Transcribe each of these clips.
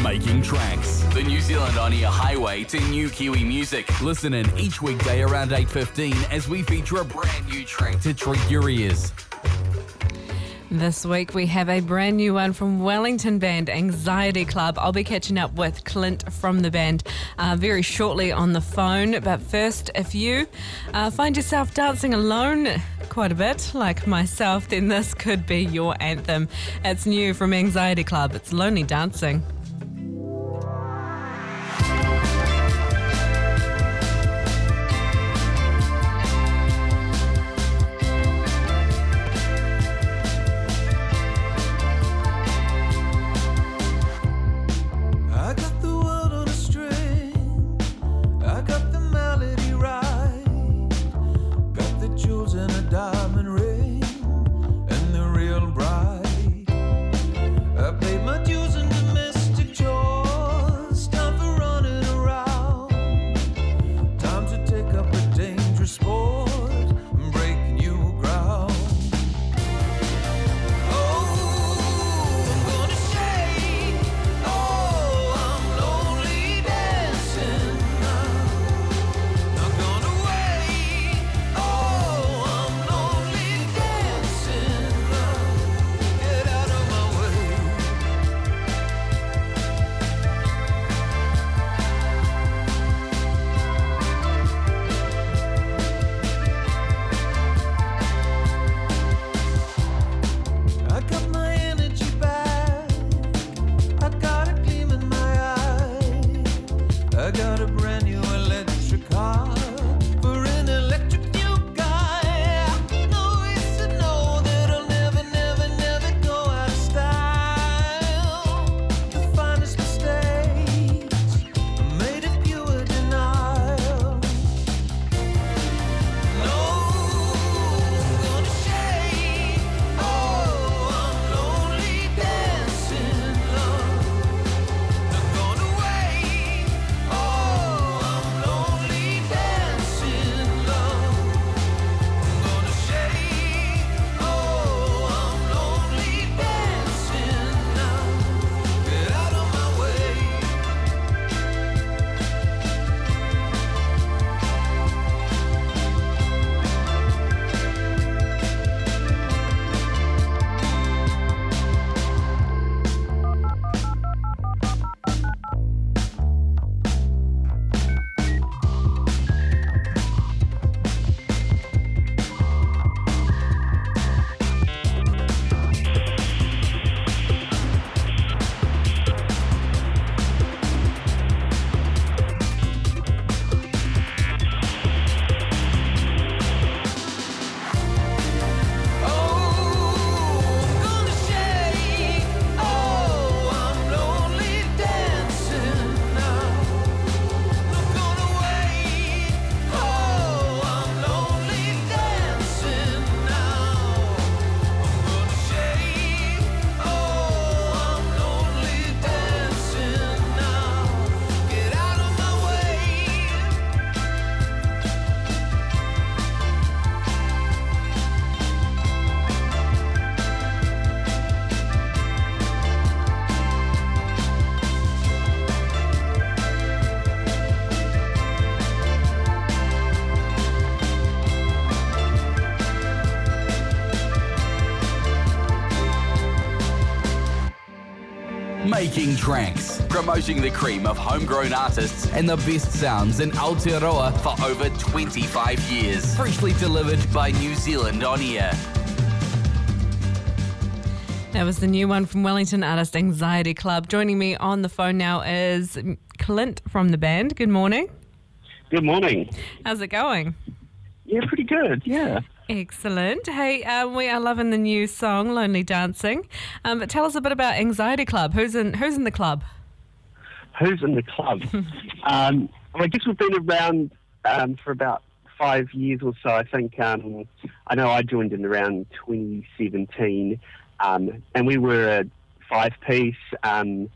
Making Tracks, the New Zealand on air highway to new Kiwi music. Listen in each weekday around 8.15 as we feature a brand new track to treat your ears. This week we have a brand new one from Wellington band Anxiety Club. I'll be catching up with Clint from the band uh, very shortly on the phone. But first, if you uh, find yourself dancing alone quite a bit, like myself, then this could be your anthem. It's new from Anxiety Club. It's Lonely Dancing. Making Tracks, promoting the cream of homegrown artists and the best sounds in Aotearoa for over 25 years. Freshly delivered by New Zealand On Air. That was the new one from Wellington Artist Anxiety Club. Joining me on the phone now is Clint from the band. Good morning. Good morning. How's it going? Yeah, pretty good. Yeah. Excellent. Hey, um, we are loving the new song "Lonely Dancing." Um, but tell us a bit about Anxiety Club. Who's in Who's in the club? Who's in the club? um, well, I guess we've been around um, for about five years or so. I think um, I know I joined in around 2017, um, and we were a five-piece. Um,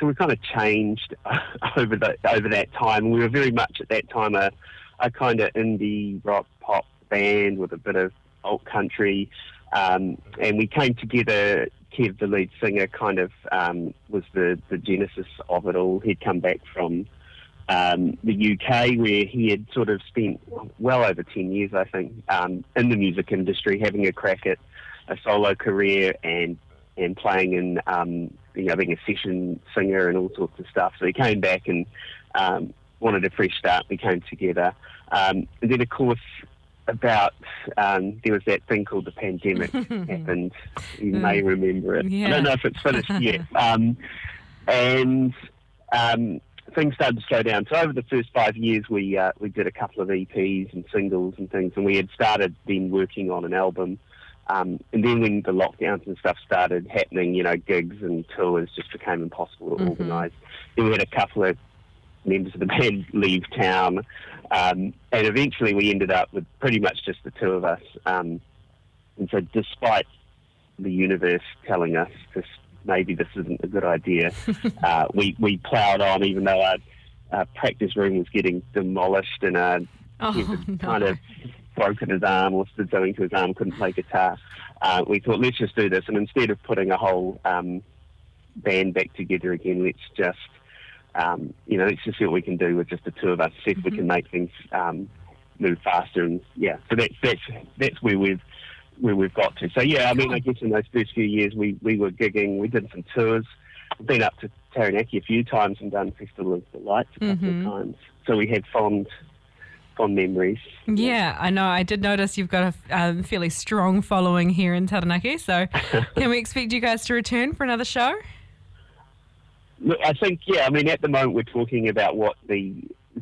so we've kind of changed over the over that time. We were very much at that time a, a kind of indie rock pop band with a bit of alt country, um, and we came together Kev, the lead singer, kind of um, was the, the genesis of it all. He'd come back from um, the UK where he had sort of spent well over 10 years, I think, um, in the music industry, having a crack at a solo career and and playing in, um, you know, being a session singer and all sorts of stuff. So he came back and um, wanted a fresh start. We came together. Um, and then, of course, about um, there was that thing called the pandemic happened. You may remember it. Yeah. I don't know if it's finished yet. Um, and um, things started to slow down. So over the first five years, we uh, we did a couple of EPs and singles and things, and we had started then working on an album. Um, and then when the lockdowns and stuff started happening, you know, gigs and tours just became impossible to Mhm. organise. Then we had a couple of members of the band leave town, um, and eventually we ended up with pretty much just the two of us. Um, and so, despite the universe telling us this, maybe this isn't a good idea, uh, we we ploughed on, even though our, our practice room was getting demolished and our Oh, no. kind of broken his arm or did something to his arm, couldn't play guitar. Uh, we thought, let's just do this. And instead of putting a whole um, band back together again, let's just, um, you know, let's just see what we can do with just the two of us, see if we can make things um, move faster. And yeah, so that's, that's, that's where we've, where we've got to. So yeah, I mean, I guess in those first few years, we, we were gigging, we did some tours. We've been up to Taranaki a few times and done Festival of the Lights a couple Mhm. of times. So we had fond, fond memories. Yeah, I know. I did notice you've got a um, fairly strong following here in Taranaki. So, can we expect you guys to return for another show? Look, I think yeah. I mean, at the moment we're talking about what the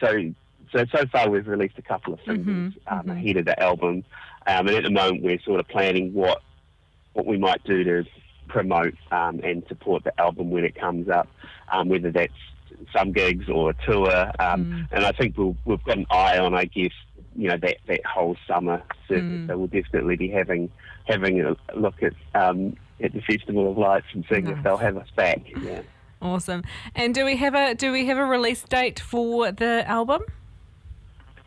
so so so far we've released a couple of singles Mhm, um, mhm. ahead of the album, um, and at the moment we're sort of planning what what we might do to promote um, and support the album when it comes up, um, whether that's some gigs or a tour. Um, Mm. And I think we'll, we've got an eye on, I guess, you know, that, that whole summer circuit. Mm. So we'll definitely be having having a look at um, at the Festival of Lights and seeing Nice. if they'll have us back. Yeah. Awesome. And do we have a do we have a release date for the album?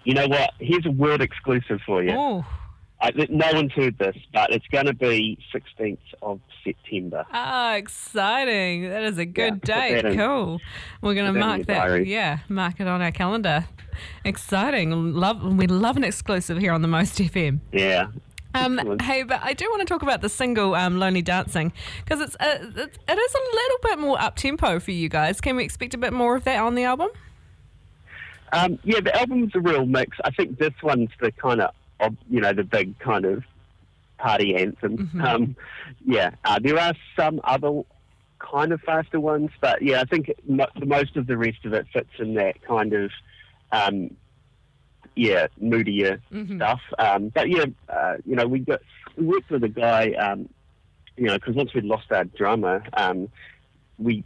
You know what? Here's a world exclusive for you. Oh, I, no one's heard this, but it's going to be 16th of September. ah, exciting! That is a good that date. Cool. We're going to mark that. diary. Yeah, mark it on our calendar. Exciting. Love. We love an exclusive here on the Most FM. Yeah. Um, hey, but I do want to talk about the single um, "Lonely Dancing" because it's uh, it, it is a little bit more up tempo for you guys. Can we expect a bit more of that on the album? Um, yeah, the album's a real mix. I think this one's the kind of, you know, the big kind of party anthem. Mhm. Um, yeah, uh, there are some other kind of faster ones, but yeah, I think mo- most of the rest of it fits in that kind of, um, yeah, moodier Mhm. stuff. Um, but yeah, uh, you know, we got we worked with a guy, um, you know, because once we'd lost our drummer, um, we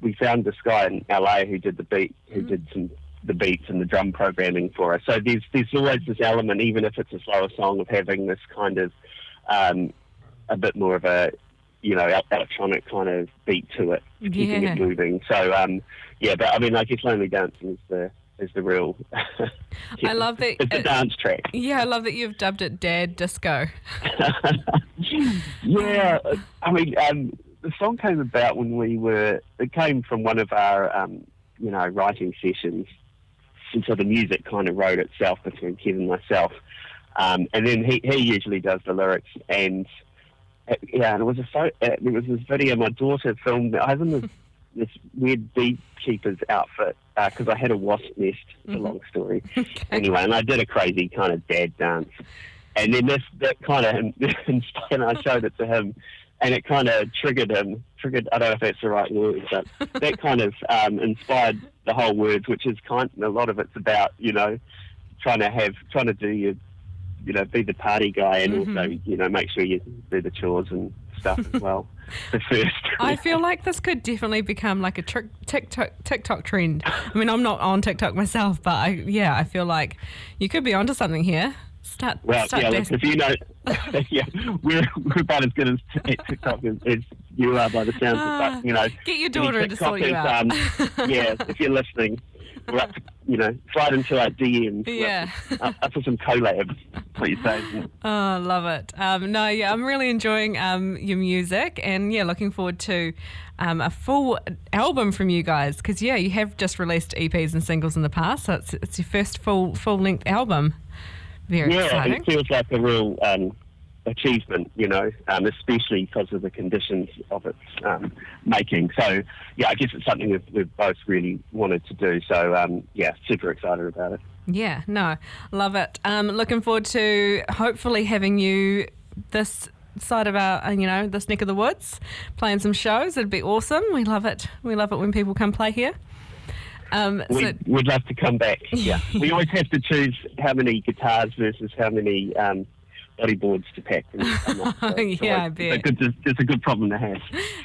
we found this guy in LA who did the beat, who did some the beats and the drum programming for us. So there's there's always this element, even if it's a slower song, of having this kind of um, a bit more of a you know electronic kind of beat to it, keeping Yeah. it moving. So um, yeah, but I mean, I guess Lonely Dancing is the is the real. I love that. It's a uh, dance track. yeah, I love that you've dubbed it "Dad Disco." yeah, I mean, um, the song came about when we were. It came from one of our, um, you know, writing sessions, and so the music kind of wrote itself between Kevin and myself, um, and then he he usually does the lyrics, and uh, yeah, and it was a pho- it was this video my daughter filmed. I was in this weird beekeeper's outfit because I had a wasp nest. It's a long story anyway, and I did a crazy kind of dad dance. And then this that kind of inspired, and I showed it to him, and it kind of triggered him. Triggered, I don't know if that's the right word, but that kind of um, inspired the whole words, which is kind. A lot of it's about you know trying to have, trying to do your, you know, be the party guy, and Mhm. also you know make sure you do the chores and stuff as well. the first. I feel like this could definitely become like a trick, TikTok TikTok trend. I mean, I'm not on TikTok myself, but I yeah, I feel like you could be onto something here. Start, Well, start yeah, look, if you know, yeah, we're, we're about as good as TikTok as, as you are by the sounds of it. But, you know, Get your daughter to sort you out. Um, yeah, if you're listening, we're up, to, you know, slide into our DMs. Yeah. Up, up for some collabs, say. Oh, love it. Um, no, yeah, I'm really enjoying um, your music and yeah, looking forward to um, a full album from you guys because yeah, you have just released EPs and singles in the past, so it's, it's your first full full length album. Very Yeah, exciting. it feels like a real um, achievement, you know, um, especially because of the conditions of its um, making. So, yeah, I guess it's something we've, we've both really wanted to do. So, um, yeah, super excited about it. Yeah, no, love it. Um, looking forward to hopefully having you this side of our, you know, this neck of the woods, playing some shows. It'd be awesome. We love it. We love it when people come play here. Um, so, We'd, we'd love to come back. Yeah, we always have to choose how many guitars versus how many um, bodyboards to pack. And come up. So Yeah, I always- bet. It's a, good, it's a good problem to have.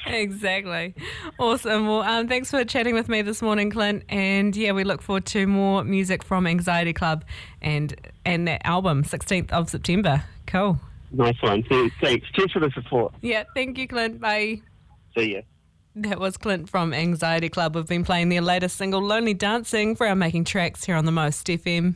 exactly. Awesome. Well, um, thanks for chatting with me this morning, Clint. And yeah, we look forward to more music from Anxiety Club and and that album, 16th of September. Cool. Nice one. So, thanks. Cheers for the support. Yeah, thank you, Clint. Bye. See ya. That was Clint from Anxiety Club. We've been playing their latest single, Lonely Dancing, for our Making Tracks here on the Most FM.